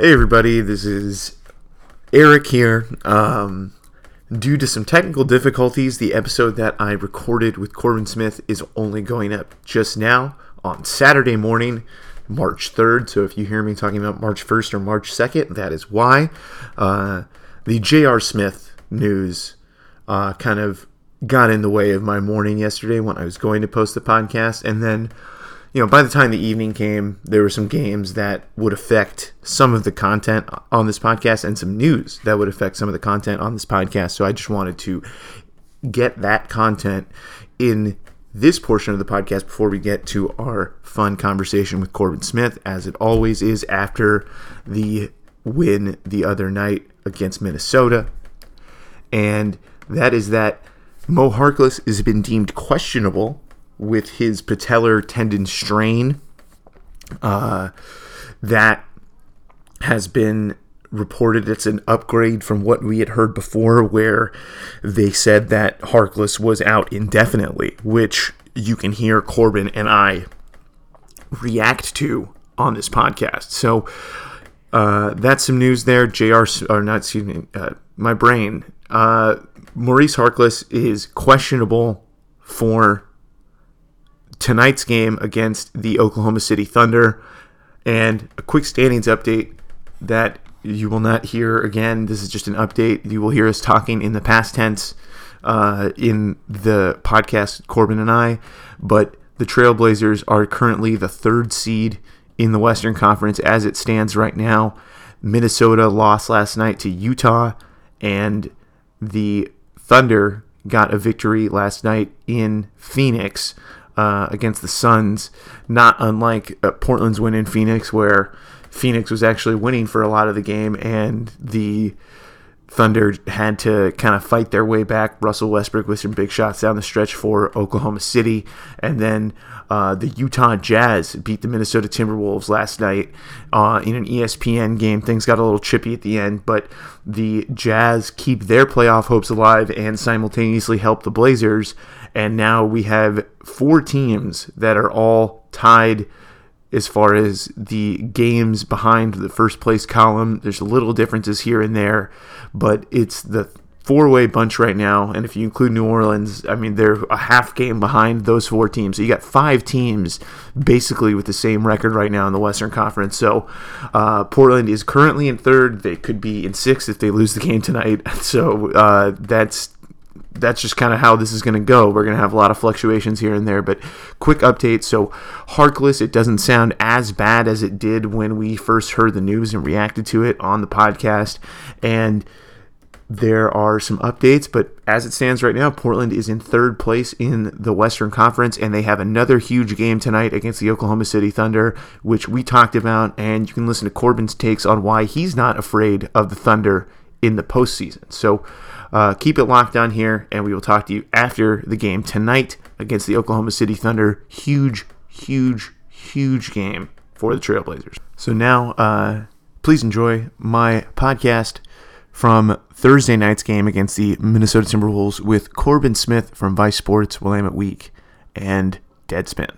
Hey everybody, this is Eric here. Um, due to some technical difficulties, the episode that I recorded with Corbin Smith is only going up just now on Saturday morning, March 3rd. So if you hear me talking about March 1st or March 2nd, that is why. Uh, the J.R. Smith news uh, kind of got in the way of my morning yesterday when I was going to post the podcast, and then you know, by the time the evening came, there were some games that would affect some of the content on this podcast and some news that would affect some of the content on this podcast. So I just wanted to get that content in this portion of the podcast before we get to our fun conversation with Corbin Smith, as it always is after the win the other night against Minnesota. And that is that Mo Harkless has been deemed questionable with his patellar tendon strain. Uh, that has been reported it's an upgrade from what we had heard before, where they said that Harkless was out indefinitely, which you can hear Corbin and I react to on this podcast. So uh, that's some news there. Jr. or not, excuse me, uh, my brain. Uh, Maurice Harkless is questionable for tonight's game against the Oklahoma City Thunder. And a quick standings update that you will not hear again. This is just an update. You will hear us talking in the past tense uh, in the podcast, Corbin and I. But the Trailblazers are currently the third seed in the Western Conference as it stands right now. Minnesota lost last night to Utah, and the Thunder got a victory last night in Phoenix uh, against the Suns, not unlike uh, Portland's win in Phoenix, where Phoenix was actually winning for a lot of the game, and the Thunder had to kind of fight their way back. Russell Westbrook with some big shots down the stretch for Oklahoma City. And then uh, the Utah Jazz beat the Minnesota Timberwolves last night uh, in an ESPN game. Things got a little chippy at the end, but the Jazz keep their playoff hopes alive and simultaneously help the Blazers. And now we have four teams that are all tied as far as the games behind the first place column. There's little differences here and there, but it's the four way bunch right now. And if you include New Orleans, I mean, they're a half game behind those four teams. So you got five teams basically with the same record right now in the Western Conference. So uh, Portland is currently in third. They could be in sixth if they lose the game tonight. So uh, that's that's just kind of how this is going to go. We're going to have a lot of fluctuations here and there, but quick update. So, Harkless, it doesn't sound as bad as it did when we first heard the news and reacted to it on the podcast. And there are some updates, but as it stands right now, Portland is in third place in the Western Conference, and they have another huge game tonight against the Oklahoma City Thunder, which we talked about. And you can listen to Corbin's takes on why he's not afraid of the Thunder in the postseason. So, uh, keep it locked on here, and we will talk to you after the game tonight against the Oklahoma City Thunder. Huge, huge, huge game for the Trailblazers. So now, uh, please enjoy my podcast from Thursday night's game against the Minnesota Timberwolves with Corbin Smith from Vice Sports, Willamette Week, and Deadspin.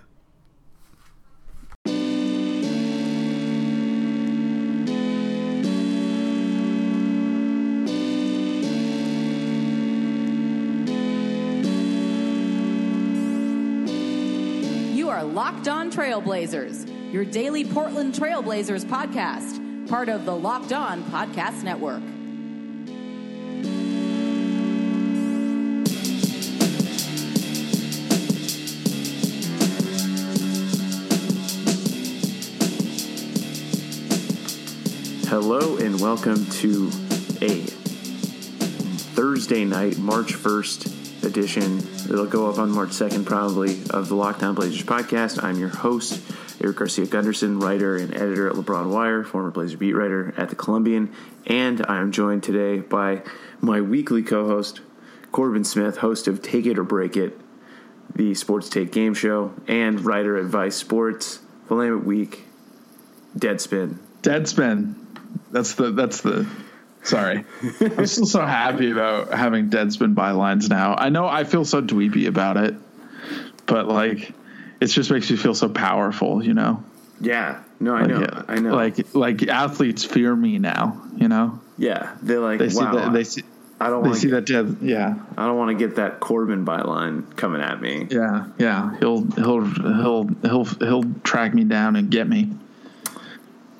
Locked On Trailblazers, your daily Portland Trailblazers podcast, part of the Locked On Podcast Network. Hello and welcome to a Thursday night, March 1st edition. It'll go up on March 2nd, probably, of the Locked On Blazers podcast. I'm your host, Eric Garcia Gundersen, writer and editor at LeBron Wire, former Blazer beat writer at the Columbian, and I am joined today by my weekly co host, Corbin Smith, host of Take It or Break It, the Sports Take game show, and writer at Vice Sports, Willamette Week, Deadspin. Deadspin. That's the that's the Sorry. I'm still so happy about having Deadspin bylines now. I know I feel so dweepy about it, but like it just makes me feel so powerful, you know? Yeah. No, I Like, know. I know. Like like athletes fear me now. You know, yeah, they're like, they see that they see I don't they want see to. that dead. Yeah, I don't want to get that Corbin byline coming at me. yeah, yeah. He'll he'll he'll he'll he'll track me down and get me.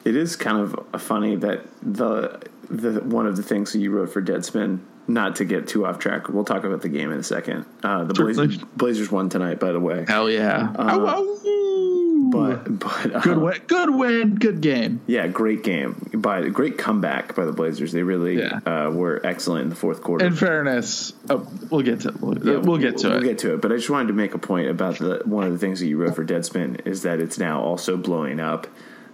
It is kind of funny that the the one of the things that you wrote for Deadspin. Not to get too off track, we'll talk about the game in a second. Uh, the Certainly. Blazers, Blazers won tonight, by the way. Hell yeah! Uh, Ow, But but uh, good win, good win, good game. Yeah, great game by great comeback by the Blazers. They really Yeah. uh, were excellent in the fourth quarter. In fairness, oh, we'll get to we'll, Yeah, we'll get to we'll it. get to it. But I just wanted to make a point about the one of the things that you wrote for Deadspin is that it's now also blowing up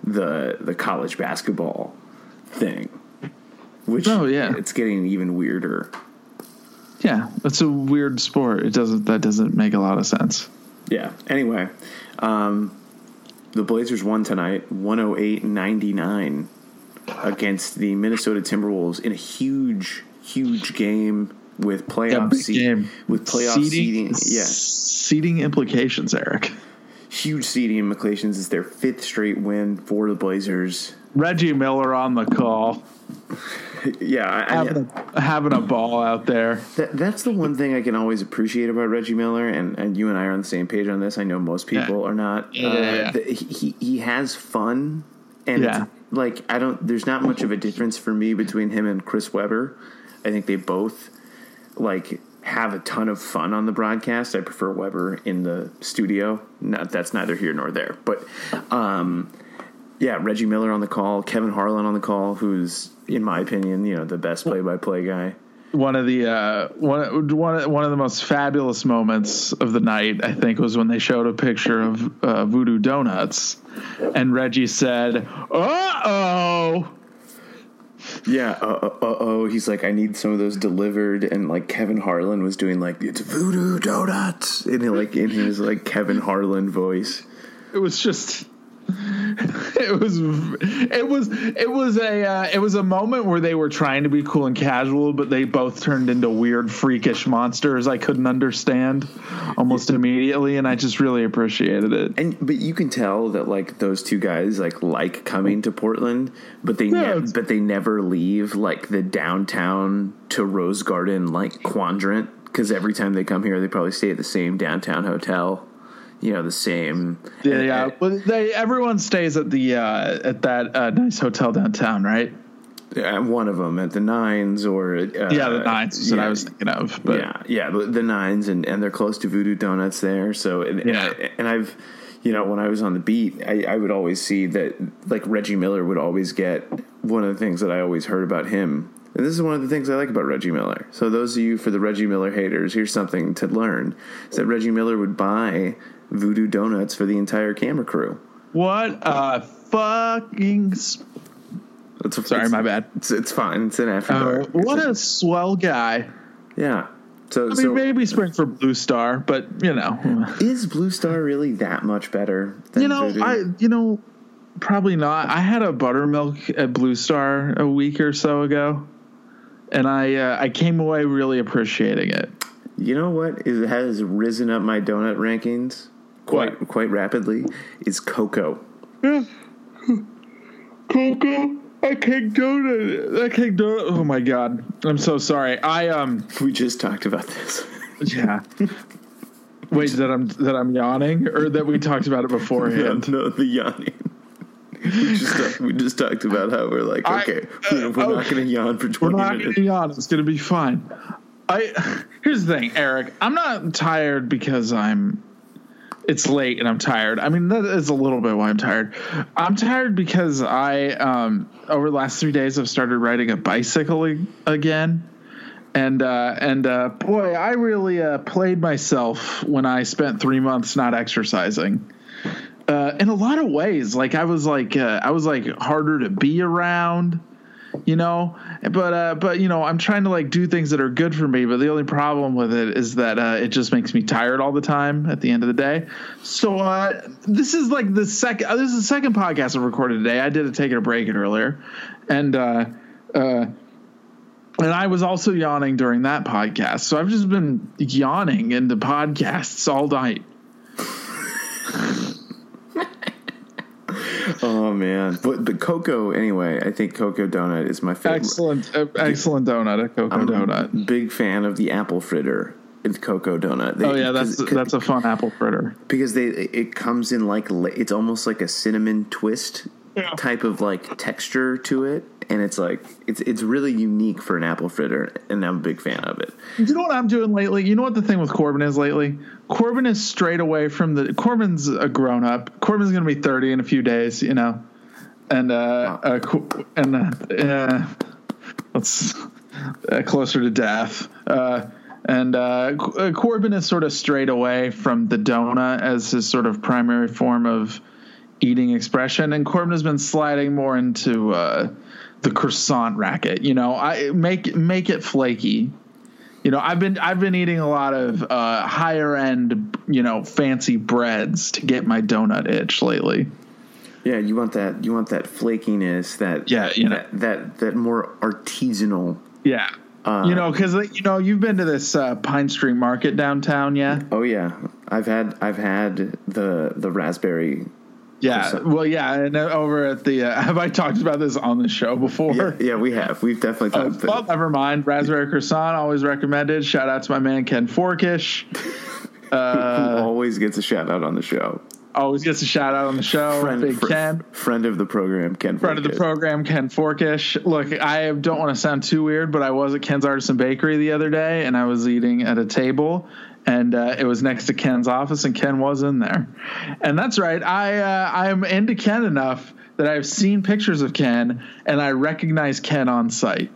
the the college basketball thing. Which Oh, yeah. it's getting even weirder. yeah, it's a weird sport. It doesn't that doesn't make a lot of sense. Yeah. Anyway, um, the Blazers won tonight 108-99 against the Minnesota Timberwolves in a huge huge game with playoff big seed- game with playoff seeding. Yeah. seeding implications, Eric. huge seeding implications. It's their fifth straight win for the Blazers. Reggie Miller on the call, Yeah, I, I, having a, having a ball out there. that, that's the one thing I can always appreciate about Reggie Miller, and, and you and I are on the same page on this. I know most people Yeah. are not. Yeah, uh, yeah, the- he he has fun, and Yeah. like I don't. There's not much of a difference for me between him and Chris Webber. I think they both like have a ton of fun on the broadcast. I prefer Webber in the studio. Not that's neither here nor there, but um, yeah, Reggie Miller on the call, Kevin Harlan on the call, who's in my opinion, you know, the best play-by-play guy. One of the uh, one one one of the most fabulous moments of the night, I think, was when they showed a picture of uh, Voodoo Donuts, and Reggie said, "Uh oh." Yeah, uh, oh, he's like, I need some of those delivered, and like Kevin Harlan was doing like it's voodoo donuts, and like in his like Kevin Harlan voice. it was just it was it was it was a uh, it was a moment where they were trying to be cool and casual but they both turned into weird freakish monsters i couldn't understand almost immediately and i just really appreciated it And but you can tell that like those two guys like like coming to Portland, but they Yeah, ne- but they never leave like the downtown to Rose Garden like quadrant because every time they come here, they probably stay at the same downtown hotel. You know, the same. yeah yeah but they everyone stays at the uh at that uh, nice hotel downtown right Uh, one of them at the Nines or uh, yeah the nines is what i was thinking of but yeah, yeah, the, the nines, and, and they're close to Voodoo Donuts there. So, and, and, Yeah. I, and I've, you know, when I was on the beat, I, I would always see that like Reggie Miller would always get one of the things that I always heard about him. And this is one of the things I like about Reggie Miller. So, those of you for the Reggie Miller haters, here's something to learn: is that Reggie Miller would buy Voodoo Donuts for the entire camera crew. what a fucking sp- It's, sorry it's, my bad It's, it's fine. It's an after uh, what a swell guy yeah. So, I mean, so maybe spring for Blue Star, but you know, is Blue Star really that much better? Than you know, Voodoo? I, you know, probably not. I had a buttermilk at Blue Star a week or so ago, and I, uh, I came away really appreciating it. You know what is, has risen up my donut rankings quite What? quite rapidly is Coco. Coco, I can't donut. I can't donut. Oh my god, I'm so sorry. I um, We just talked about this. yeah. Wait, that I'm that I'm yawning, or that we talked about it beforehand. no, the yawning. We just, we just talked about how we're like, I- okay, uh, we're, we're not going to yawn for 20 minutes. We're 20 not going to yawn. It's going to be fine. I here's the thing, Eric. I'm not tired because I'm. It's late and I'm tired. I mean, that is a little bit why I'm tired. I'm tired because I, um, over the last three days, I've started riding a bicycle again, and uh, and uh, boy, I really uh, played myself when I spent three months not exercising. Uh, in a lot of ways, like I was like uh, I was like harder to be around you know but uh but you know i'm trying to like do things that are good for me but the only problem with it is that uh it just makes me tired all the time at the end of the day so uh this is like the second uh, this is the second podcast i've recorded today i did a taking a break earlier and uh uh and I was also yawning during that podcast. So I've just been yawning into podcasts all night. Oh man, but but Coco anyway. I think Coco donut is my favorite. Excellent, uh, excellent donut, a Coco I'm donut. a big fan of the apple fritter. It's Coco donut. They- Oh yeah, that's that's a fun apple fritter. because they it comes in like it's almost like a cinnamon twist Yeah. type of like texture to it, and it's like it's it's really unique for an apple fritter, and I'm a big fan of it. You know what I'm doing lately? You know what the thing with Corbin is lately? Corbin is straight away from the. Corbin's a grown up. Corbin's going to be 30 in a few days, you know, and uh, uh and uh, uh let's uh, closer to death. Uh, and uh, uh, Corbin is sort of straight away from the donut as his sort of primary form of eating expression, and Corbin has been sliding more into uh, the croissant racket. You know, I make make it flaky. You know, I've been I've been eating a lot of uh, higher end, you know, fancy breads to get my donut itch lately. Yeah, you want that you want that flakiness, that Yeah, you know. that that, that more artisanal. Yeah. Uh, you know, because you know you've been to this uh, Pine Street Market downtown, yeah. Oh yeah, I've had I've had the the raspberry. Yeah, well, yeah, and uh, over at the uh, have I talked about this on the show before? Yeah, yeah, we have we've definitely Oh, talked. well, never mind. Raspberry croissant, always recommended. Shout out to my man Ken Forkish. who always gets a shout out on the show. Always gets a shout out on the show. Big fr- Ken. friend of the program, Ken. Friend of the program, Ken Forkish. Look, I don't want to sound too weird, but I was at Ken's Artisan Bakery the other day, and I was eating at a table, and uh, it was next to Ken's office, and Ken was in there. And that's right, I uh, I am into Ken enough that I've seen pictures of Ken, and I recognize Ken on sight.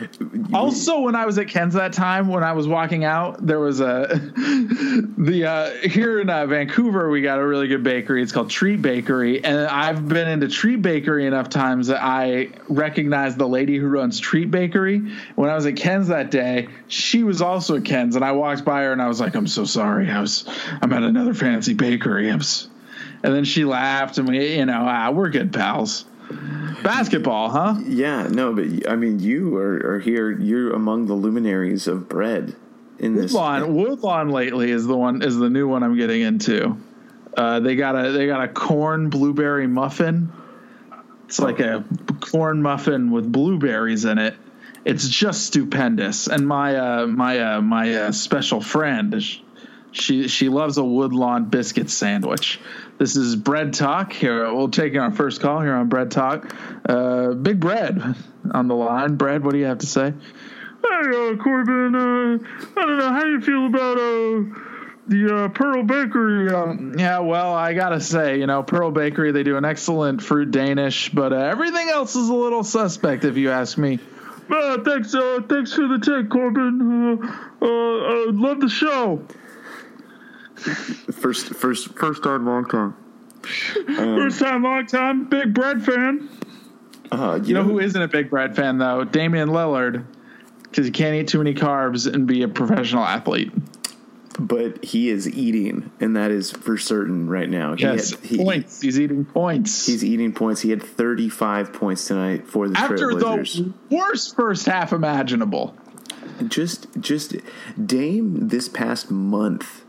Also, when I was at Ken's that time, when I was walking out, there was a the uh, here in uh, Vancouver. We got a really good bakery. It's called Treat Bakery, and I've been into Treat Bakery enough times that I recognize the lady who runs Treat Bakery. When I was at Ken's that day, she was also at Ken's, and I walked by her and I was like, "I'm so sorry. I was I'm at another fancy bakery." I was, and then she laughed, and we, you know, ah, we're good pals. Basketball, huh? Yeah, no, but I mean, you are, are here. You're among the luminaries of bread in this. Woodlawn, Woodlawn lately is the one is the new one I'm getting into. Uh, they got a they got a corn blueberry muffin. It's like a corn muffin with blueberries in it. It's just stupendous. And my uh, my uh, my uh, special friend, she she loves a Woodlawn biscuit sandwich. This is Bread Talk here. We'll take our first call here on Bread Talk. Uh, Big Bread on the line. Bread, what do you have to say? Hey, uh, Corbin, uh, I don't know how you feel about uh, the uh, Pearl Bakery. Um, yeah, well, I gotta say, you know, Pearl Bakery, they do an excellent fruit Danish, but uh, everything else is a little suspect, if you ask me. Thanks, thanks for the tip, Corbin. Uh, uh, uh, love the show. first, first, first time, long time. First time, long time, big bread fan. Uh, you, You know who isn't a big bread fan though? Damian Lillard, because you can't eat too many carbs and be a professional athlete. But he is eating, and that is for certain right now. He Yes, had- he- points. He's eating points. He's eating points. He had 35 points tonight for the After the worst first half imaginable. just just Dame this past month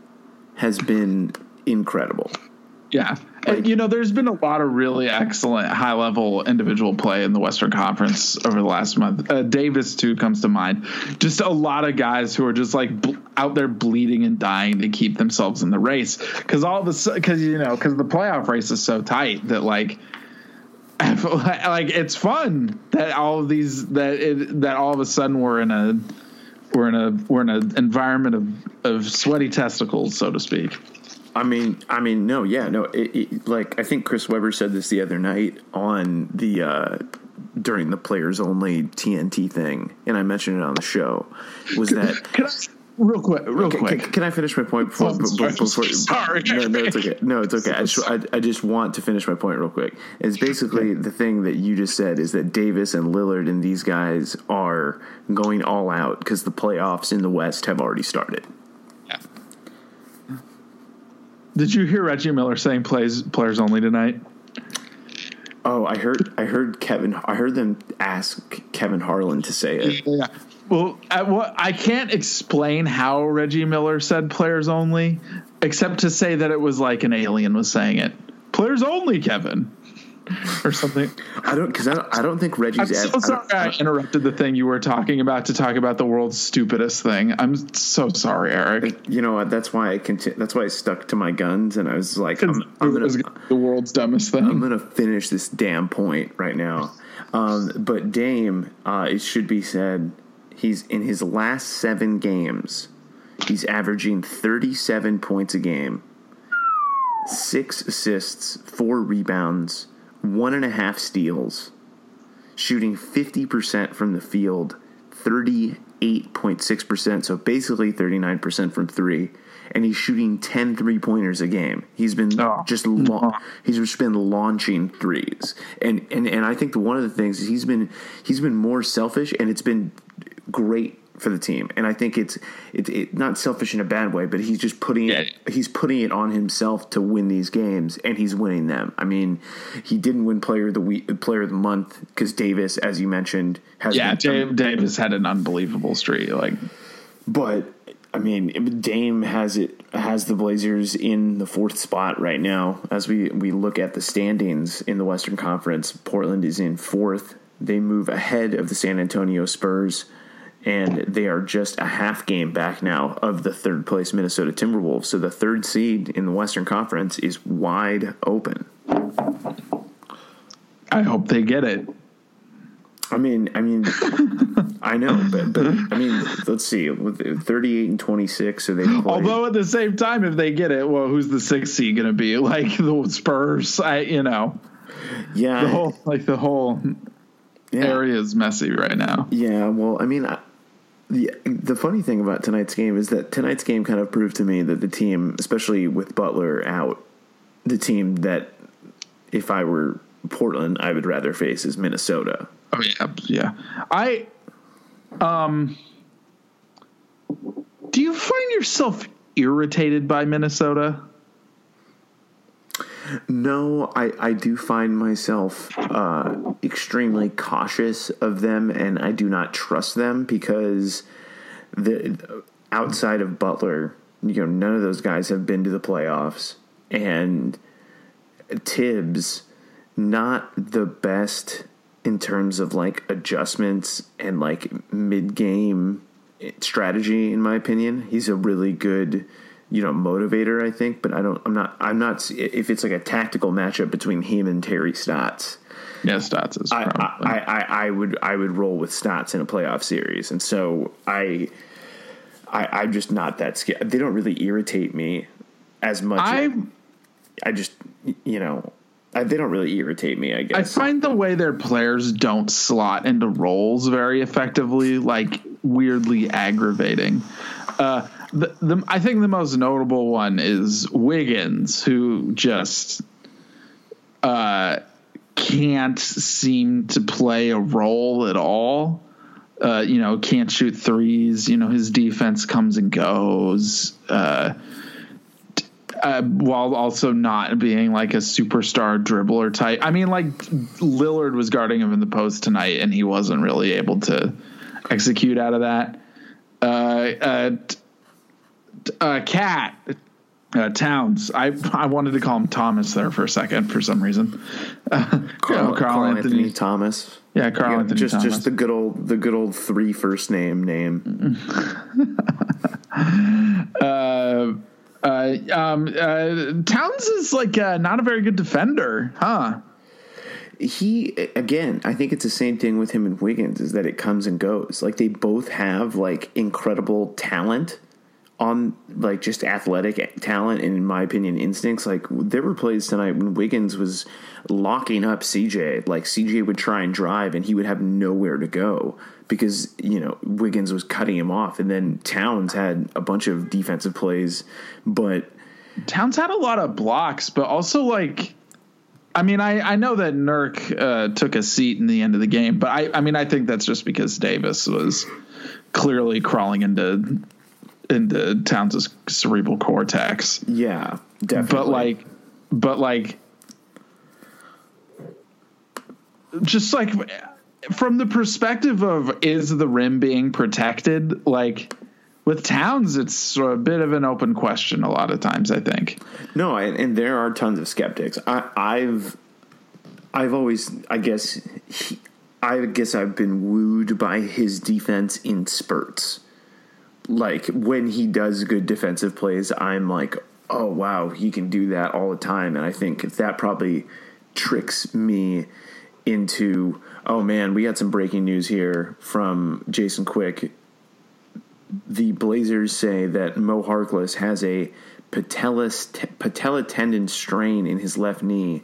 has been incredible. Yeah. And, you know, there's been a lot of really excellent high level individual play in the Western Conference over the last month. Uh, Davis, too, comes to mind. Just a lot of guys who are just like bl- out there bleeding and dying to keep themselves in the race. Because all of a because, you know, because the playoff race is so tight that, like, like it's fun that all of these that it, that all of a sudden we're in a we're in a we're in an environment of of sweaty testicles so to speak I mean, I mean, no, yeah, no. It, it, like I think Chris Webber said this the other night on the uh, during the players only TNT thing, and I mentioned it on the show. Was that Can I, real quick, real Can, quick. can, can I finish my point before? Oh, before, sorry. before Sorry. No, no, it's okay. No, it's okay. I just, I, I just want to finish my point real quick. It's basically the thing that you just said is that Davis and Lillard and these guys are going all out because the playoffs in the West have already started. Yeah. Did you hear Reggie Miller saying plays players only tonight? Oh, I heard, I heard Kevin, I heard them ask Kevin Harlan to say it. Yeah. Well, I, what, I can't explain how Reggie Miller said players only, except to say that it was like an alien was saying it. players only, Kevin, or something. I don't because I don't, I don't think I'm so I sorry don't- I interrupted the thing you were talking about to talk about the world's stupidest thing. I'm so sorry, Eric. you know what? That's why I conti- That's why I stuck to my guns, and I was like, I'm, I'm gonna, was the world's dumbest thing. I'm gonna finish this damn point right now. Um, but Dame, uh, it should be said, he's in his last seven games, he's averaging 37 points a game, six assists, four rebounds, one and a half steals, shooting 50% from the field, 38.6%, so basically 39% from three. And he's shooting 10 three pointers a game. He's been Oh. just la- he's just been launching threes. And, and and I think the, one of the things is he's been he's been more selfish and it's been great for the team. And I think it's it's it, not selfish in a bad way, but he's just putting it he's putting it on himself to win these games, and he's winning them. I mean, he didn't win player of the week, player of the month because Davis, as you mentioned, has Yeah, Dave Davis had an unbelievable streak. Like, But I mean, Dame has it has the Blazers in the fourth spot right now. As we we look at the standings in the Western Conference, Portland is in fourth. They move ahead of the San Antonio Spurs, and they are just a half game back now of the third place Minnesota Timberwolves. So the third seed in the Western Conference is wide open. I hope they get it. I mean, I mean, I know, but but I mean, let's see, thirty-eight and twenty-six, so they play. Although at the same time, if they get it, well, who's the sixth seed going to be? Like the Spurs, I you know yeah, the whole like the whole yeah. area is messy right now. Yeah, well, I mean, I, the the funny thing about tonight's game is that tonight's game kind of proved to me that the team, especially with Butler out, the team that if I were Portland, I would rather face is Minnesota. Oh yeah, yeah. I um do you find yourself irritated by Minnesota? No, I, I do find myself uh, extremely cautious of them, and I do not trust them because the outside of Butler, you know, none of those guys have been to the playoffs, and Thibs not the best in terms of like adjustments and like mid game strategy in my opinion. He's a really good you know motivator I think, but I don't I'm not I'm not if it's like a tactical matchup between him and Terry Stotts. Yeah, Stotts is I. I, I, I would I would roll with Stotts in a playoff series, and so I, I I'm just not that scared. They don't really irritate me as much. I I just you know I, they don't really irritate me. I guess I find the way their players don't slot into roles very effectively, like weirdly aggravating. Uh, the, the I think the most notable one is Wiggins, who just uh, can't seem to play a role at all. Uh, you know, can't shoot threes. You know, his defense comes and goes. Uh, uh, while also not being like a superstar dribbler type. I mean, like Lillard was guarding him in the post tonight, and he wasn't really able to execute out of that. Uh, uh, uh, Cat uh, Towns. I I wanted to call him Thomas there for a second for some reason. Uh, Karl, oh, Karl Anthony, Thomas. Yeah, Karl Yeah, Anthony just Thomas. just the good old the good old three first name name. uh, uh, um, uh, Towns is like uh, not a very good defender, huh? he again i think it's the same thing with him and wiggins is that it comes and goes like they both have like incredible talent on like just athletic talent and in my opinion instincts like there were plays tonight when wiggins was locking up cj like cj would try and drive and he would have nowhere to go because you know wiggins was cutting him off. And then towns had a bunch of defensive plays but Towns had a lot of blocks, but also like, I mean, I, I know that Nurk uh, took a seat in the end of the game, but I, I mean, I think that's just because Davis was clearly crawling into into Towns' cerebral cortex. yeah definitely But like, but like, just like from the perspective of is the rim being protected, like with Towns, it's a bit of an open question a lot of times. I think. No, and, and there are tons of skeptics. I, I've, I've always, I guess, he, I guess I've been wooed by his defense in spurts. Like when he does good defensive plays, I'm like, oh wow, he can do that all the time, and I think that probably tricks me into oh man, we got some breaking news here from Jason Quick. The Blazers say that Mo Harkless has a patella, patella tendon strain in his left knee.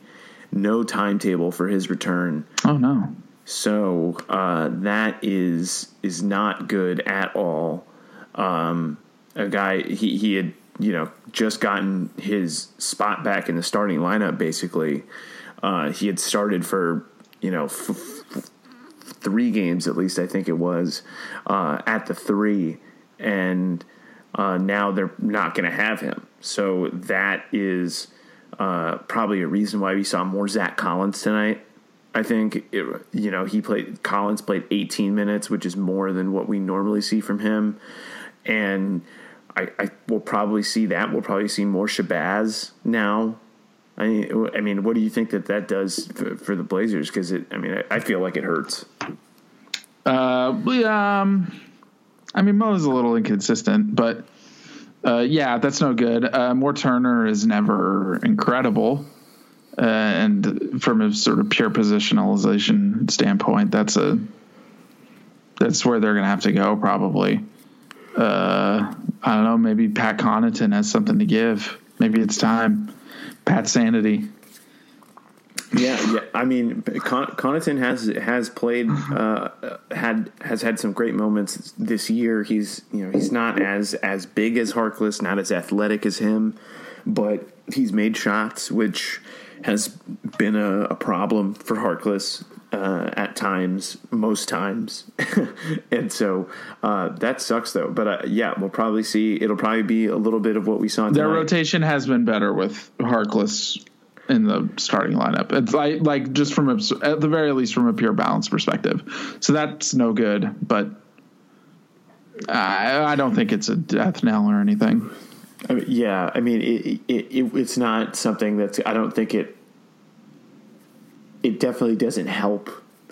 No timetable for his return. Oh no! So uh, that is is not good at all. Um, a guy he he had you know just gotten his spot back in the starting lineup. Basically, uh, he had started for you know f- f- three games at least. I think it was uh, at the three, and uh, now they're not going to have him. So that is uh, probably a reason why we saw more Zach Collins tonight. I think it, you know he played Collins played 18 minutes, which is more than what we normally see from him, and I, I will probably see that. We'll probably see more Shabazz now. I mean, I mean, what do you think that that does for, for the Blazers? Because it, I mean, I, I, feel like it hurts. Uh, um, I mean, Mo's a little inconsistent, but uh, yeah, that's no good. Uh, Turner is never incredible. Uh, and from a sort of pure positionalization standpoint, that's a that's where they're going to have to go probably. Uh, I don't know. Maybe Pat Connaughton has something to give. Maybe it's time. Pat Sanity. Yeah, yeah. I mean, Con- Connaughton has has played, uh, had has had some great moments this year. He's you know he's not as as big as Harkless, not as athletic as him, but he's made shots, which has been a, a problem for Harkless uh, at times, most times, and so uh, that sucks though. But uh, yeah, we'll probably see. It'll probably be a little bit of what we saw. Tonight. Their rotation has been better with Harkless in the starting lineup. It's like like just from a, at the very least from a pure balance perspective. So that's no good. But I, I don't think it's a death knell or anything. I mean, yeah, I mean, it, it, it, it's not something that's. I don't think it. It definitely doesn't help.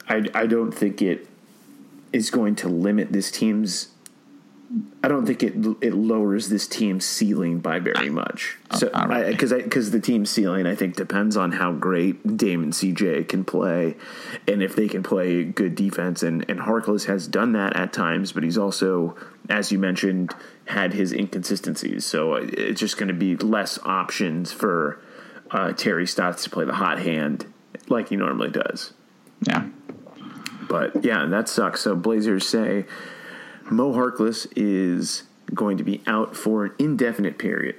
I, I don't think it is going to limit this team's. I don't think it it lowers this team's ceiling by very much. So because because the team's ceiling I think depends on how great Dame and CJ can play, and if they can play good defense. And and Harkless has done that at times, but he's also, as you mentioned, had his inconsistencies. So it's just going to be less options for uh, Terry Stotts to play the hot hand like he normally does. Yeah. But yeah, that sucks. So Blazers say Mo Harkless is going to be out for an indefinite period.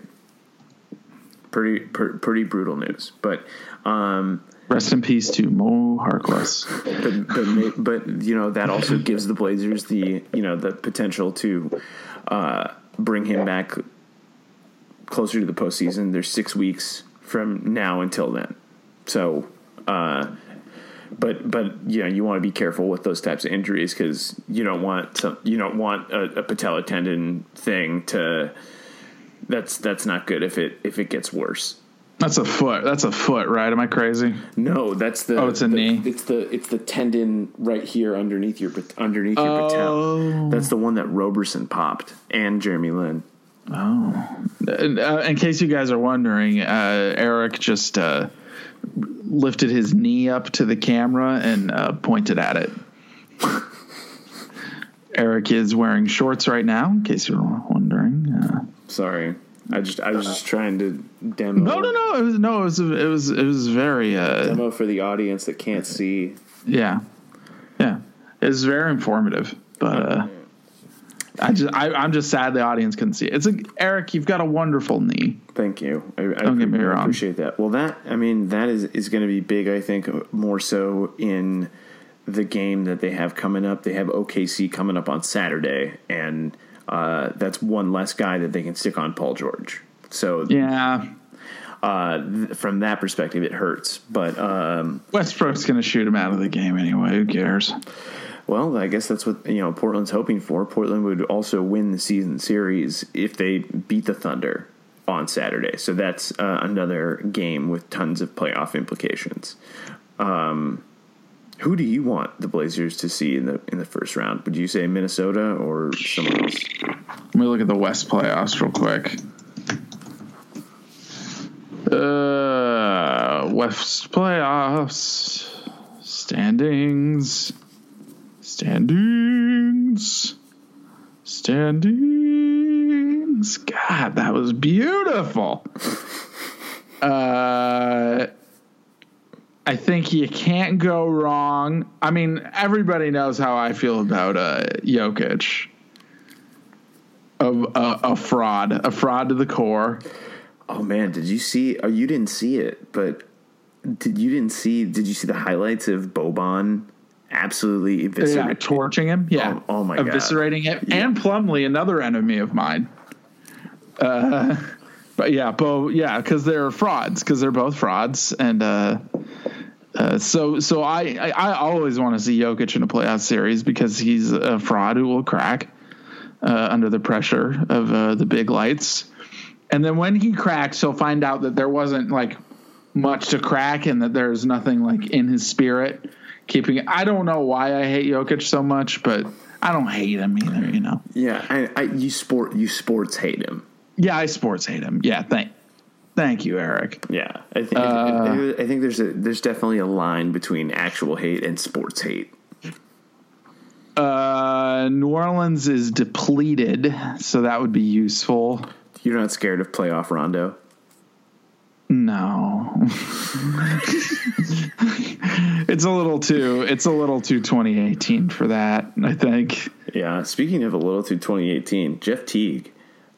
Pretty per, pretty brutal news, but um, rest in peace to Mo Harkless. But but but you know that also gives the Blazers the you know the potential to uh, bring him back closer to the postseason. There's six weeks from now until then, so. Uh, but but you know you want to be careful with those types of injuries because you don't want some you don't want a, a patella tendon thing to that's that's not good if it if it gets worse. That's a foot. That's a foot, right? Am I crazy? No, that's the. Oh, it's a the, knee. It's the it's the tendon right here underneath your underneath your oh. patella. That's the one that Roberson popped and Jeremy Lin. Oh, uh, in case you guys are wondering, uh, Eric just uh, lifted his knee up to the camera and uh, pointed at it. Eric is wearing shorts right now, in case you're wondering. Uh, Sorry, I just I was just trying to demo. No, no, no. It was no. It was it was it was very uh, demo for the audience that can't see. Yeah, yeah. It was very informative, but uh, I just I, I'm just sad the audience couldn't see it. It's like Eric, you've got a wonderful knee. Thank you. I, Don't get me wrong. appreciate that. Well, that I mean that is is going to be big. I think more so in the game that they have coming up. They have OKC coming up on Saturday, and uh, that's one less guy that they can stick on Paul George. So yeah. Uh, th- from that perspective, it hurts. But um, Westbrook's going to shoot him out of the game anyway. Who cares? Well, I guess that's what you know Portland's hoping for. Portland would also win the season series if they beat the Thunder on Saturday. So that's uh, another game with tons of playoff implications. Um, who do you want the Blazers to see in the in the first round? Would you say Minnesota or someone else? Let me look at the West playoffs real quick. Uh, West playoffs standings, standings, standings. God, that was beautiful. Uh, I think you can't go wrong. I mean, everybody knows how I feel about uh, Jokic. A, a, a fraud, a fraud to the core. Oh man, did you see? Oh, you didn't see it, but did you didn't see? Did you see the highlights of Boban absolutely Yeah, eviscerating? torching him. Yeah. Oh- oh my God. Eviscerating him. And Plumlee, another enemy of mine. Uh, but yeah, Bo, yeah, because they're frauds, because they're both frauds. And uh, uh, so so I, I, I always want to see Jokic in a playoff series because he's a fraud who will crack uh, under the pressure of uh, the big lights. And then when he cracks, he'll find out that there wasn't like much to crack and that there's nothing like in his spirit keeping I don't know why I hate Jokic so much, but I don't hate him either, you know. Yeah, I, I, you sport you sports hate him. Yeah, I sports hate him. Yeah, thank thank you, Eric. Yeah, I think Uh, I, I think there's a there's definitely a line between actual hate and sports hate. Uh New Orleans is depleted, so that would be useful. You're not scared of playoff Rondo? No. it's a little too it's a little too 2018 for that, I think. Yeah. Speaking of a little too 2018, Jeff Teague,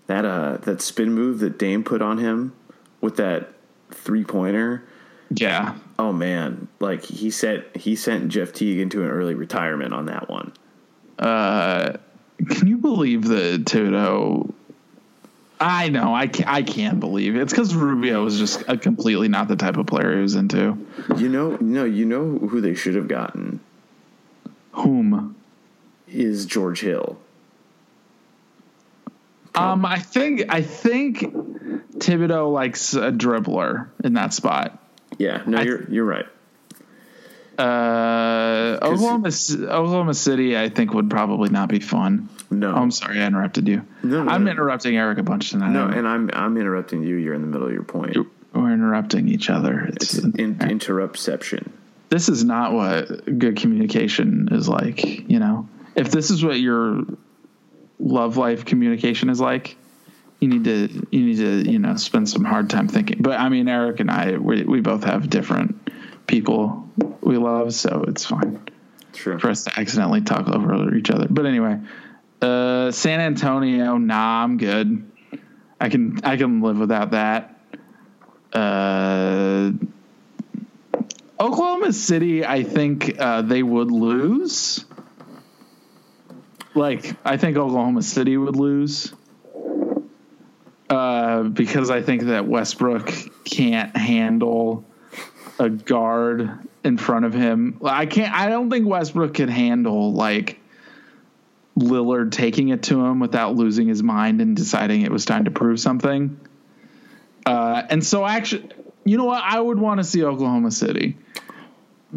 that uh that spin move that Dame put on him with that three pointer. Yeah. Oh man, like he sent he sent Jeff Teague into an early retirement on that one. Uh can you believe that Thibodeau I know, I can't, I can't believe it. It's because Rubio was just a completely not the type of player he was into. You know, no, you know who they should have gotten Whom? is George Hill. Um, I think I think Thibodeau likes a dribbler in that spot. Yeah, no, you're you're right. Uh, Oklahoma, Oklahoma City, I think would probably not be fun. No. Oh, I'm sorry, I interrupted you. No, no, I'm no. interrupting Eric a bunch tonight. No, and I'm I'm interrupting you. You're in the middle of your point. we're interrupting each other. It's, It's in, interruptception. this is not what good communication is like. You know, if this is what your love life communication is like, you need to you need to you know spend some hard time thinking. But I mean, Eric and I we we both have different people we love, so it's fine True. for us to accidentally talk over each other. But anyway, uh, San Antonio, nah, I'm good. I can I can live without that. Uh, Oklahoma City, I think uh, they would lose. Like I think Oklahoma City would lose. Uh, because I think that Westbrook can't handle a guard in front of him. I can't. I don't think Westbrook could handle like Lillard taking it to him without losing his mind and deciding it was time to prove something. Uh, and so, actually, you know what? I would want to see Oklahoma City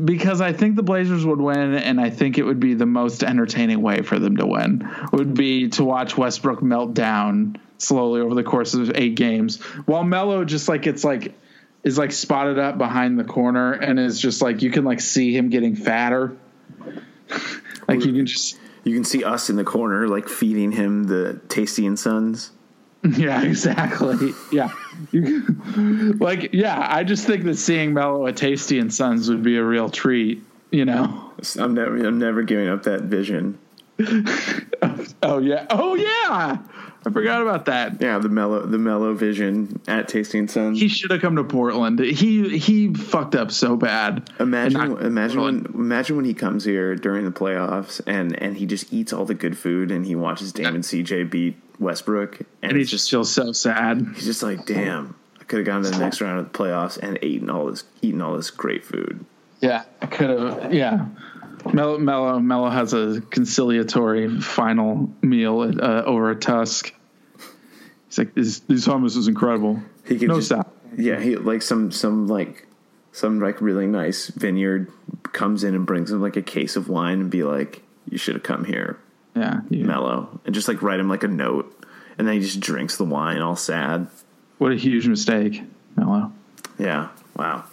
because I think the Blazers would win, and I think it would be the most entertaining way for them to win. Would be to watch Westbrook melt down slowly over the course of eight games, while Melo just like it's like is like spotted up behind the corner and is just like you can like see him getting fatter. like you can just You can see us in the corner, like feeding him the Tasty and Sons. yeah exactly. Yeah. Like yeah I just think that seeing Melo at Tasty and Sons would be a real treat you know? I'm never, I'm never giving up that vision. oh yeah. Oh yeah I forgot about that Yeah, the Melo, the Melo vision at Tasty and Sons. he should have come to Portland he he fucked up so bad Imagine, imagine when, imagine when he comes here during the playoffs and and he just eats all the good food and he watches Dame and CJ beat Westbrook and, and he just feels so sad he's just like, damn, I could have gone to the next round of the playoffs and eaten all this, eaten all this great food. Yeah, I could have. Yeah, Melo, Melo, Melo has a conciliatory final meal at, uh, over a Tusk. He's like, "This, this hummus is incredible. He could no just- stop." Yeah, he like some some like some like really nice vineyard comes in and brings him like a case of wine and be like, "You should have come here, Yeah, you- Melo," and just like write him like a note, and then he just drinks the wine all sad. What a huge mistake, Melo. Yeah, wow.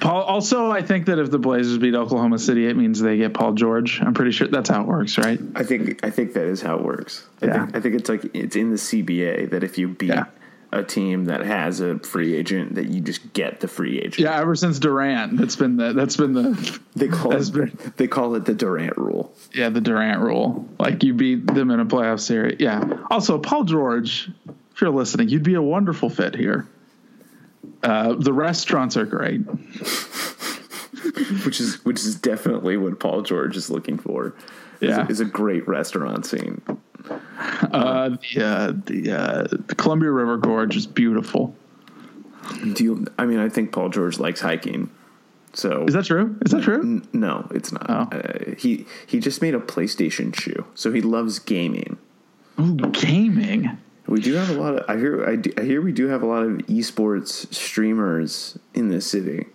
Paul. Also, I think that if the Blazers beat Oklahoma City, it means they get Paul George. I'm pretty sure that's how it works, right? I think I think that is how it works. I Yeah. think I think it's like it's in the CBA that if you beat Yeah. a team that has a free agent, that you just get the free agent. Yeah, ever since Durant, that's been the that's been the They call it been- they call it the Durant rule. yeah the Durant rule. Like you beat them in a playoff series. Yeah. Also, Paul George, if you're listening, you'd be a wonderful fit here. Uh, the restaurants are great. which is which is definitely what Paul George is looking for. Is Yeah. a, is a great restaurant scene. Uh, the uh, the, uh, the Columbia River Gorge is beautiful. Do you? I mean, I think Paul George likes hiking. So Is that true? Is that true? N- no, it's not. Oh. Uh, he he just made a PlayStation shoe, so he loves gaming. Ooh, gaming. We do have a lot of. I hear. I, do, I hear we do have a lot of esports streamers in this city.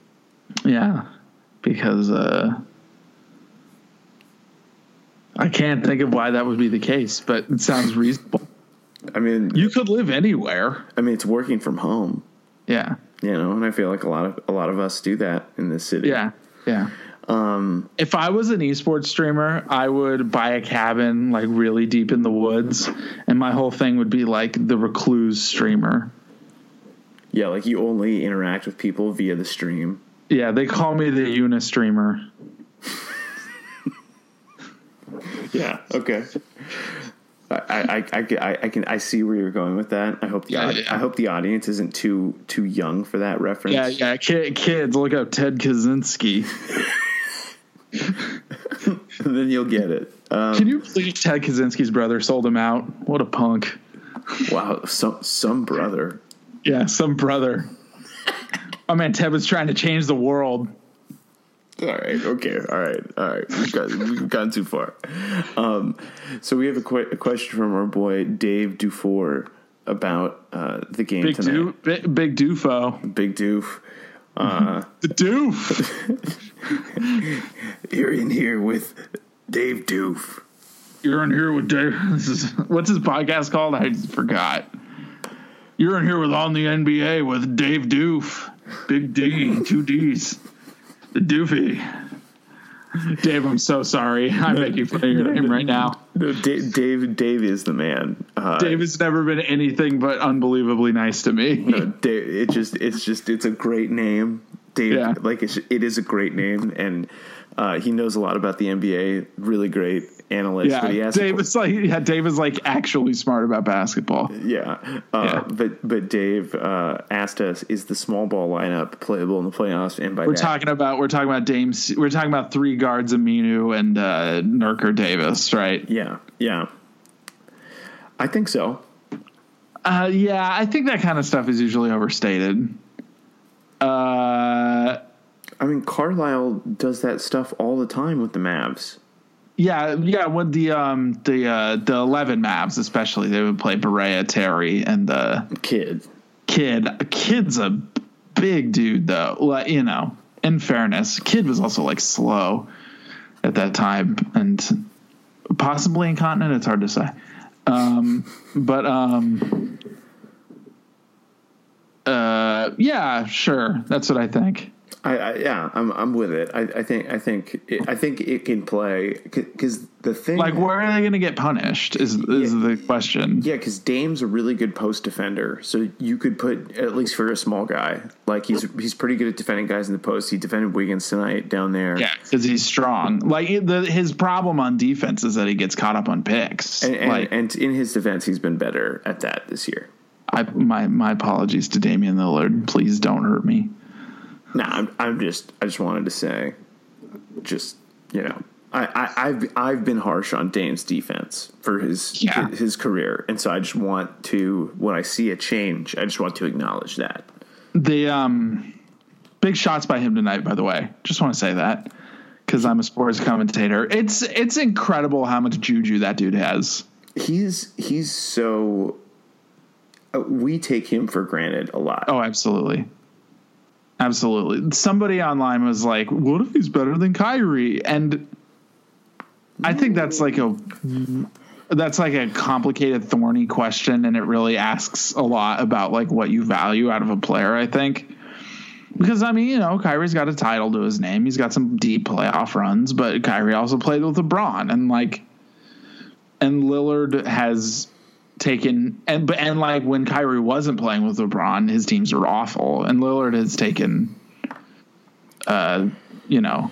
Yeah, because uh, I can't think of why that would be the case, but it sounds reasonable. I mean, You could live anywhere. I mean, it's working from home, Yeah, you know, and I feel like a lot of a lot of us do that in this city. yeah, yeah. Um, if I was an esports streamer, I would buy a cabin like really deep in the woods, and my whole thing would be like the recluse streamer. yeah. Like you only interact with people via the stream. Yeah, they call me the Unistreamer. Yeah. Okay. I, I, I, I, can I see where you're going with that. I hope the Yeah, audi- yeah. I hope the audience isn't too too young for that reference. Yeah, yeah. Kid, kids, look up Ted Kaczynski. then you'll get it. Um, Can you believe Ted Kaczynski's brother sold him out? What a punk. wow, some some brother. Yeah, some brother. My man Ted was trying to change the world. All right. Okay. All right. All right. We've, got, we've gone too far. Um, so we have a, que- a question from our boy Dave Dufour about uh, the game Big tonight. big, big doofo. Big Doof. Uh, The doof. You're in here with Dave Doof. You're in here with Dave. This is what's his podcast called? I forgot. You're in here with on the NBA with Dave Doof. Big D, two D's. The doofy. Dave, I'm so sorry. I'm making fun of your name right now. No, Dave, Dave, Dave is the man. Uh, Dave has never been anything but unbelievably nice to me. no, Dave, it just, it's just, it's a great name. Dave, Yeah. like it's, it is a great name, and uh, he knows a lot about the NBA. Really great analyst. Yeah, but he has a Dave is like yeah, Dave is like actually smart about basketball. Yeah. Uh, Yeah. But but Dave uh, asked us, is the small ball lineup playable in the playoffs? And by We're that, talking about we're talking about Dame. We're talking about three guards, Aminu and uh, Nurker Davis, right? yeah, yeah. I think so. Uh, yeah, I think that kind of stuff is usually overstated. Uh, I mean, Carlisle does that stuff all the time with the Mavs. Yeah, yeah. With the um the uh, the eleven Mavs, especially, they would play Barea, Terry, and the Kidd. Kidd. Kidd's a big dude, though. Like, you know, in fairness, Kidd was also like slow at that time and possibly incontinent. It's hard to say. Um, but um, uh, yeah, sure. That's what I think. I, I yeah, I'm I'm with it. I, I think I think it, I think it can play because the thing Like, where are they going to get punished? Is is the question? Yeah, because Dame's a really good post defender, so you could put at least for a small guy. Like he's he's pretty good at defending guys in the post. He defended Wiggins tonight down there. Yeah, because he's strong. Like the, his problem on defense is that he gets caught up on picks. and, and, like and in his defense, he's been better at that this year. I, my my apologies to Damian Lillard. Please don't hurt me. No, I'm I'm just I just wanted to say, just you know. I, I, I've I've been harsh on Dame's defense for his, Yeah. his his career, and so I just want to when I see a change, I just want to acknowledge that. The um, big shots by him tonight. By the way, just want to say that because I'm a sports commentator. It's it's incredible how much juju that dude has. He's he's so. Uh, we take him for granted a lot. Oh, absolutely. Absolutely. Somebody online was like, "What if he's better than Kyrie?" And I think that's like a that's like a complicated, thorny question, and it really asks a lot about like what you value out of a player. I think because I mean, you know, Kyrie's got a title to his name. He's got some deep playoff runs, but Kyrie also played with LeBron, and like, and Lillard has taken and but and like when Kyrie wasn't playing with LeBron, his teams were awful, and Lillard has taken, uh, you know,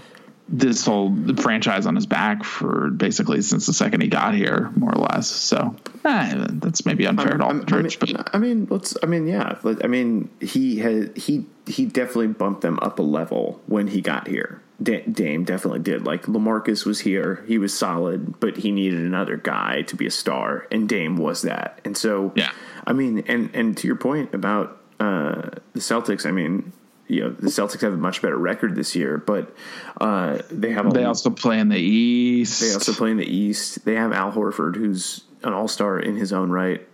this whole franchise on his back for basically since the second he got here, more or less. So eh, that's maybe unfair to Aldridge, I mean, but I mean, let's. I mean, yeah. I mean, he had he he definitely bumped them up a level when he got here. Da- Dame definitely did. Like LaMarcus was here, he was solid, but he needed another guy to be a star, and Dame was that. And so, Yeah. I mean, and and to your point about uh, the Celtics, I mean. You know the Celtics have a much better record this year, but uh, they have a they also play in the East. they also play in the East. They have Al Horford, who's an all star in his own right.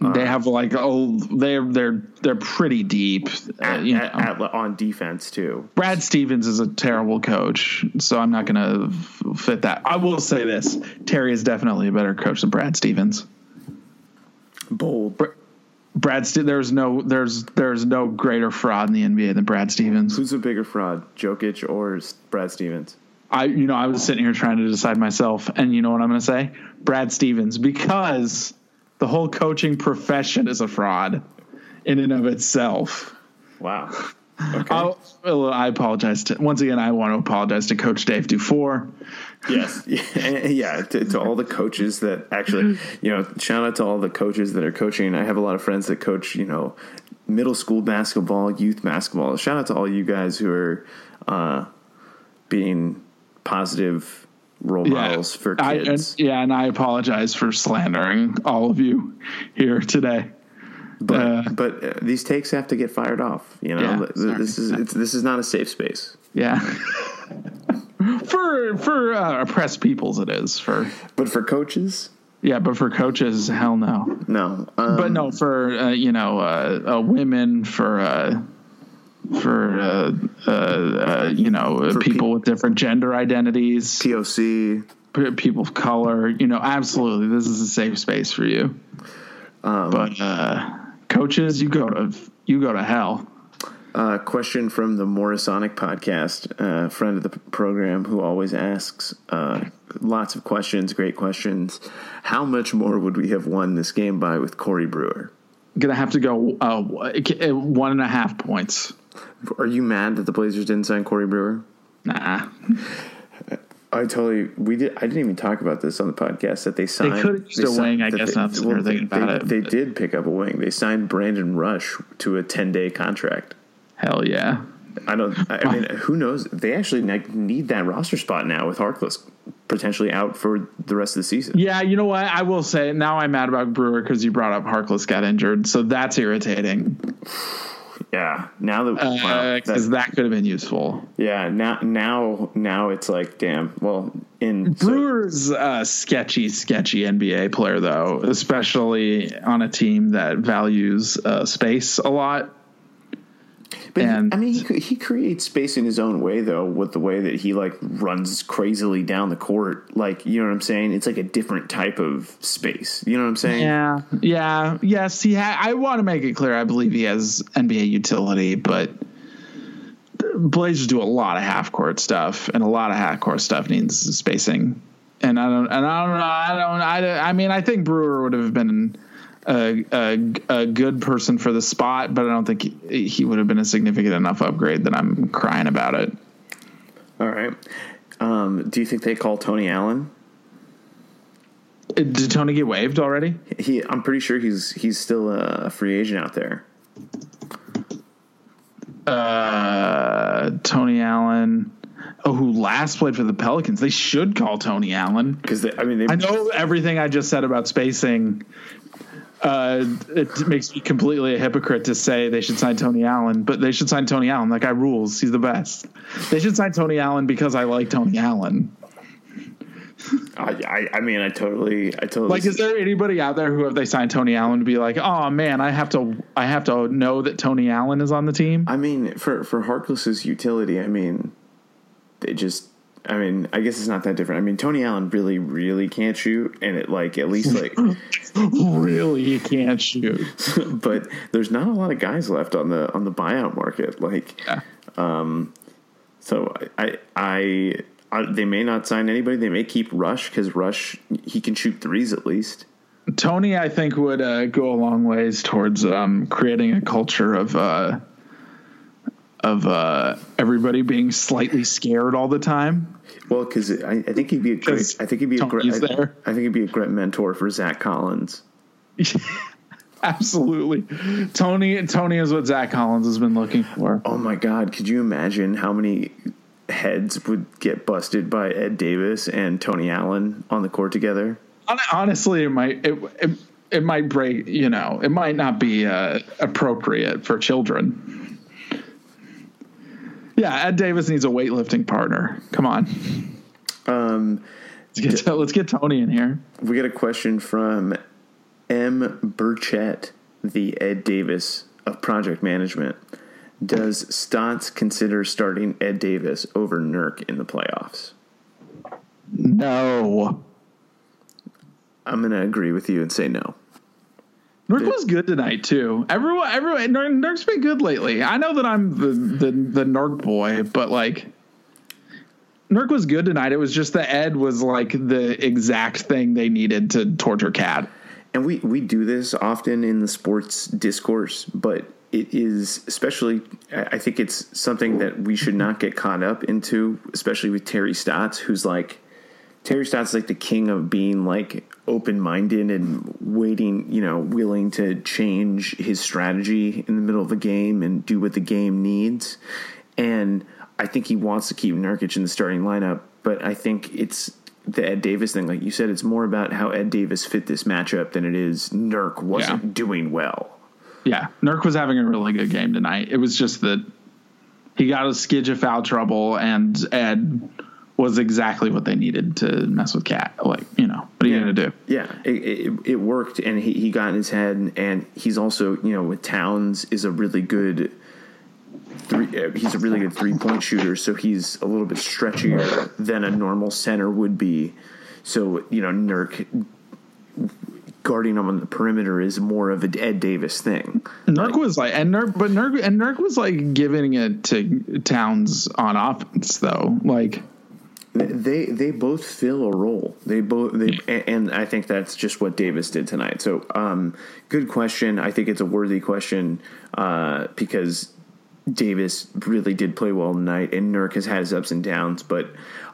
They have like oh they're they're they're pretty deep. Uh, at, you know. at, at, on defense too. Brad Stevens is a terrible coach, so I'm not going to fit that. I will say this: Terry is definitely a better coach than Brad Stevens. Bold. Brad, Ste- there's no there's there's no greater fraud in the NBA than Brad Stevens. Who's a bigger fraud, Jokic or Brad Stevens? I you know I was sitting here trying to decide myself, and you know what I'm going to say? Brad Stevens, because the whole coaching profession is a fraud in and of itself. Wow. Okay. I'll, I apologize to once again. I want to apologize to Coach Dave Dufour. yes. Yeah. yeah. To, to all the coaches that actually, you know, shout out to all the coaches that are coaching. I have a lot of friends that coach, you know, middle school basketball, youth basketball. Shout out to all you guys who are uh, being positive role models for I, and, kids. yeah, and I apologize for slandering all of you here today. but uh, but uh, these takes have to get fired off. You know, Yeah, sorry. this is it's, this is not a safe space. Yeah. for for uh, oppressed peoples, it is for But for coaches, yeah, but for coaches, hell no. no. Um, But no, for uh, you know, uh, uh, women, for uh, for uh, uh, uh, you know, For people pe- with different gender identities, POC. p- people of color, you know, absolutely, this is a safe space for you. Um, But uh, coaches, you go to you go to hell. Uh, question from the Morrisonic podcast, uh, friend of the p- program who always asks uh, lots of questions, great questions. How much more would we have won this game by with Corey Brewer? Gonna have to go uh, one and a half points. Are you mad that the Blazers didn't sign Corey Brewer? Nah, I totally we did. I didn't even talk about this on the podcast that they signed. They could've used a wing, I guess, they- now that you're they, it, They but- did pick up a wing. They signed Brandon Rush to a ten day contract. hell yeah. I don't. I I mean, who knows? They actually need that roster spot now with Harkless potentially out for the rest of the season. Yeah, you know what? I will say now I'm mad about Brewer because you brought up Harkless got injured, so that's irritating Yeah. Now that, because that- that could have been useful. yeah. Now now now it's like damn. Well, in so- Brewer's a sketchy, sketchy NBA player though, especially on a team that values uh, space a lot. But he- I mean, he, he creates space in his own way though, with the way that he like runs crazily down the court. Like you know what I'm saying? It's like a different type of space. You know what I'm saying? Yeah, yeah, yes. He. Ha- I want to make it clear. I believe he has NBA utility, but Blazers do a lot of half court stuff, and a lot of half court stuff needs spacing. And I don't. And I don't know. I don't. I. I mean, I think Brewer would have been. A, a, a good person for the spot, but I don't think he, he would have been a significant enough upgrade that I'm crying about it. All right. Um, do you think they call Tony Allen? Did Tony get waived already? He, I'm pretty sure he's he's still a free agent out there. uh, Tony Allen. Oh, who last played for the Pelicans? They should call Tony Allen. Because I mean, they, I know everything I just said about spacing uh, it makes me completely a hypocrite to say they should sign Tony Allen, but they should sign Tony Allen. That guy rules. He's the best. They should sign Tony Allen because I like Tony Allen. I, I, mean, I totally, I totally. Like, is there anybody out there who, if they sign Tony Allen, would be like, "Oh man, I have to, I have to know that Tony Allen is on the team"? I mean, for for Harkless's utility, I mean, they just. I mean, I guess it's not that different. I mean, Tony Allen really, really can't shoot, and it like at least like really, he can't shoot. but there's not a lot of guys left on the on the buyout market. Like, Yeah. so I I, I they may not sign anybody. They may keep Rush because Rush he can shoot threes at least. Tony, I think, would uh, go a long ways towards um, creating a culture of uh, of uh, everybody being slightly scared all the time. Well, because I, I think he'd be a great. I think he'd be a great. I. I think he'd be a great mentor for Zach Collins. Absolutely, Tony. Tony is what Zach Collins has been looking for. Oh my God! Could you imagine how many heads would get busted by Ed Davis and Tony Allen on the court together? Honestly, it might it, it, it might break. You know, it might not be uh, appropriate for children. Yeah, Ed Davis needs a weightlifting partner. Come on, Um, let's get let's get Tony in here. we got a question from M. Burchett, the Ed Davis of project management. Does Stotts consider starting Ed Davis over Nurk in the playoffs? No, I'm going to agree with you and say no. Nurk was good tonight too. Everyone, everyone, Nurk, Nurk's been good lately. I know that I'm the the the Nurk boy, but like. Nurk was good tonight. It was just that Ed was like the exact thing they needed to torture Cat. and we we do this often in the sports discourse but it is especially I think it's something that we should not get caught up into especially with terry stotts who's like terry stotts like the king of being like open-minded and waiting you know willing to change his strategy in the middle of a game and do what the game needs and i think he wants to keep nurkic in the starting lineup but i think it's the Ed Davis thing, like you said, it's more about how Ed Davis fit this matchup than it is Nurk wasn't Yeah. doing well. Yeah, Nurk was having a really good game tonight. It was just that he got a skidge of foul trouble, and Ed was exactly what they needed to mess with Cat. Like, you know, what are you gonna do? Yeah, it, it, it worked, and he, he got in his head, and he's also, you know, with Towns is a really good three. Uh, he's a really good three point shooter, so he's a little bit stretchier than a normal center would be. So you know, Nurk guarding him on the perimeter is more of a Ed Davis thing. Nurk was like, and Nurk, but Nurk and Nurk was like giving it to Towns on offense, though. Like, They they both fill a role. They both they and I think that's just what Davis did tonight. So um, good question. I think it's a worthy question uh, because Davis really did play well tonight, and Nurk has had his ups and downs. But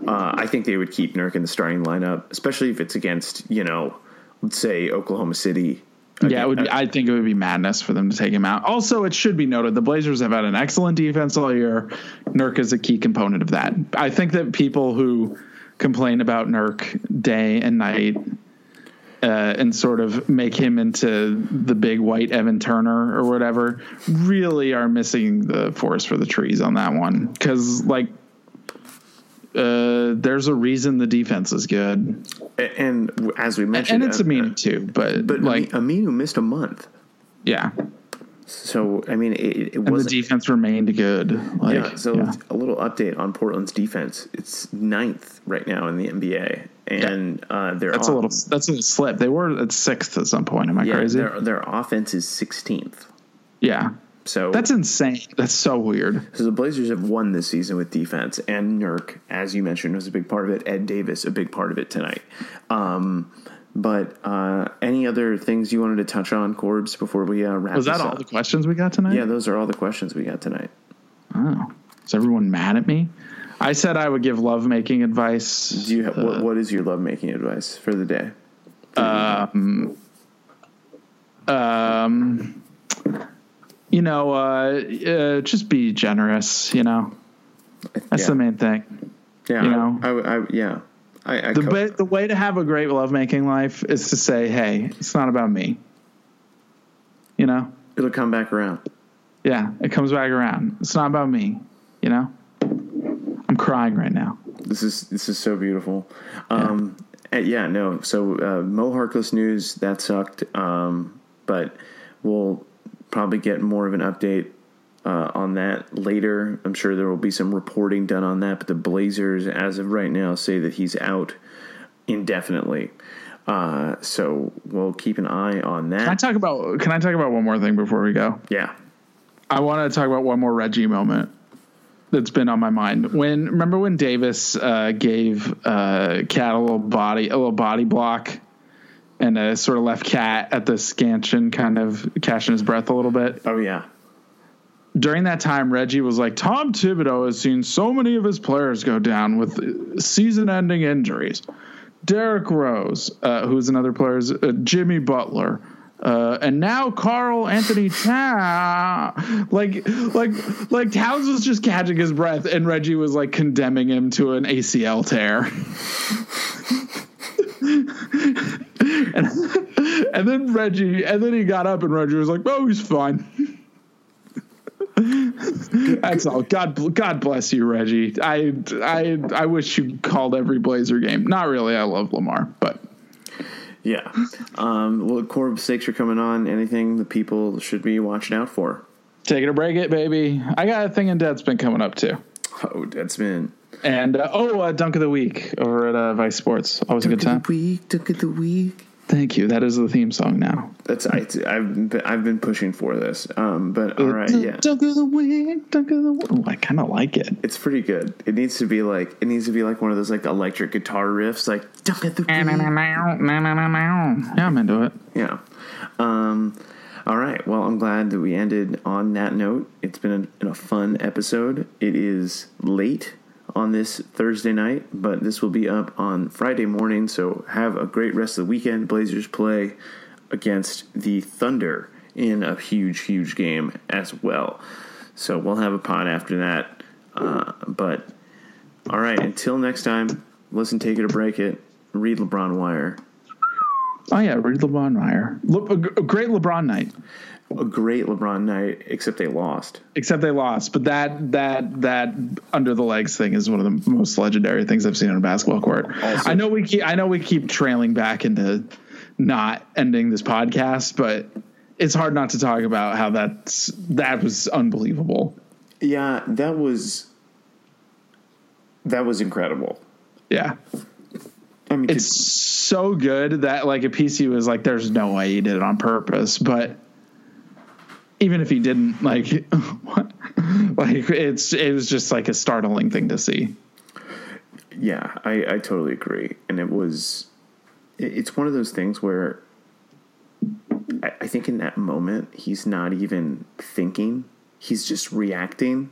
uh, I think they would keep Nurk in the starting lineup, especially if it's against you know, let's say Oklahoma City. Yeah, it would. Be, I think it would be madness for them to take him out. Also, it should be noted the Blazers have had an excellent defense all year. Nurk is a key component of that. I think that people who complain about Nurk day and night uh, and sort of make him into the big white Evan Turner or whatever really are missing the forest for the trees on that one. Because like. Uh, there's a reason the defense is good, And as we mentioned, and it's uh, Aminu too. But, but like, Aminu missed a month. yeah, So I mean, it, it and the defense remained good. Like, yeah, so yeah. a little update on Portland's defense. It's ninth right now in the NBA, and uh, their that's a little that's a little slip. They were at sixth at some point. Am I yeah, crazy? their their offense is sixteenth. Yeah, So that's insane. That's so weird. so the Blazers have won this season with defense, and Nurk, as you mentioned, was a big part of it. Ed Davis, a big part of it tonight. Um, but uh, any other things you wanted to touch on, Corbs, before we uh, wrap? Was that all up? the questions we got tonight? Yeah, those are all the questions we got tonight. Oh, is everyone mad at me? I said I would give love making advice. Do you have, what, what is your lovemaking advice for the day? Um, Um, you know, uh, uh, just be generous. You know, that's Yeah. the main thing. Yeah, you know? I, I, yeah. I, I The co- the way to have a great lovemaking life is to say, "Hey, it's not about me." You know, It'll come back around. yeah, it comes back around. It's not about me. You know, I'm crying right now. This is this is so beautiful. Um, yeah. yeah, no. So uh, Mo Harkless news that sucked, um, but we'll probably get more of an update uh, on that later. I'm sure there will be some reporting done on that. But the Blazers, as of right now, say that he's out indefinitely. Uh, so we'll keep an eye on Can I that. talk about? Can I talk about one more thing before we go? Yeah, I want to talk about one more Reggie moment that's been on my mind. When remember when Davis uh, gave uh, Cat a little body a little body block and uh, sort of left Cat at the stanchion, kind of catching his breath a little bit. Oh yeah. During that time, Reggie was like, "Tom Thibodeau has seen so many of his players go down with season-ending injuries. Derrick Rose, uh, who's another player, is, uh, Jimmy Butler." Uh, and now Karl-Anthony Towns, like, like, like Towns was just catching his breath, and Reggie was like condemning him to an ACL tear. and, and then Reggie, and then he got up, and Reggie was like, "Oh, he's fine." That's all. God, God bless you, Reggie. I, I, I wish you called every Blazer game. Not really. I love Lamar, but Yeah. Um, well, Corb, thanks are coming on. Anything the people should be watching out for? take it or break it, baby. I got a thing in Deadspin coming up too. Oh, Deadspin. And uh, oh, uh, dunk of the week over at uh, Vice Sports. Always a good time. week, Dunk of the week. Thank you. That is the theme song now. That's I, I've been, I've been pushing for this. Um, but all right, yeah, Dunk of the week. Dunk of the week. Ooh, I kind of like it. it's pretty good. It needs to be like it needs to be like one of those like electric guitar riffs, like Dunk of the week. Yeah, I'm into it. Yeah. Um, all right. Well, I'm glad that we ended on that note. It's been a, a fun episode. It is late on this Thursday night, but this will be up on Friday morning. So have a great rest of the weekend. Blazers play against the Thunder in a huge, huge game as well. So we'll have a pod after that. Uh, but all right. Until next time, listen, take it or break it. Read LeBron Wire. Oh yeah, read LeBron Wire. Le- a great LeBron night. A great LeBron night, except they lost. Except they lost, but that that that under the legs thing is one of the most legendary things I've seen on a basketball court. Also- I know we keep I know we keep trailing back into not ending this podcast, but it's hard not to talk about how that's that was unbelievable. Yeah, that was that was incredible. Yeah. I mean, It's so good that like a PC was like, there's no way he did it on purpose, but even if he didn't, like, what? like it's it was just like a startling thing to see. yeah, I, I totally agree, and it was it's one of those things where I, I think in that moment he's not even thinking; he's just reacting,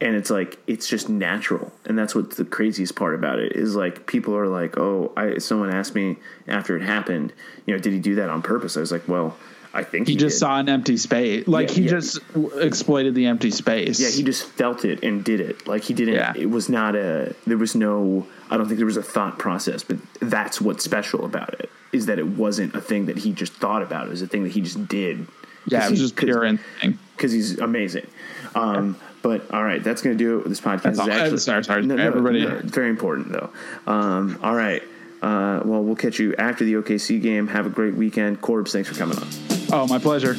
and it's like it's just natural, and that's what the craziest part about it is. Like people are like, "Oh, I." Someone asked me after it happened, you know, did he do that on purpose? I was like, "Well." I think He, he, just did. saw an empty space. Like Yeah, he yeah. just exploited the empty space. Yeah, he just felt it and did it. Like he didn't. Yeah. It was not a. There was no. I don't think there was a thought process. But that's what's special about it is that it wasn't a thing that he just thought about. It was a thing that he just did. yeah, it was just pure instinct. because he's amazing. Um, but all right, that's going to do it with this podcast. That's all. Actually- Sorry, sorry. No, no, Everybody- no, very important though. Um, all right. Uh, well, we'll catch you after the OKC game. Have a great weekend. Corbs, thanks for coming on. Oh, my pleasure.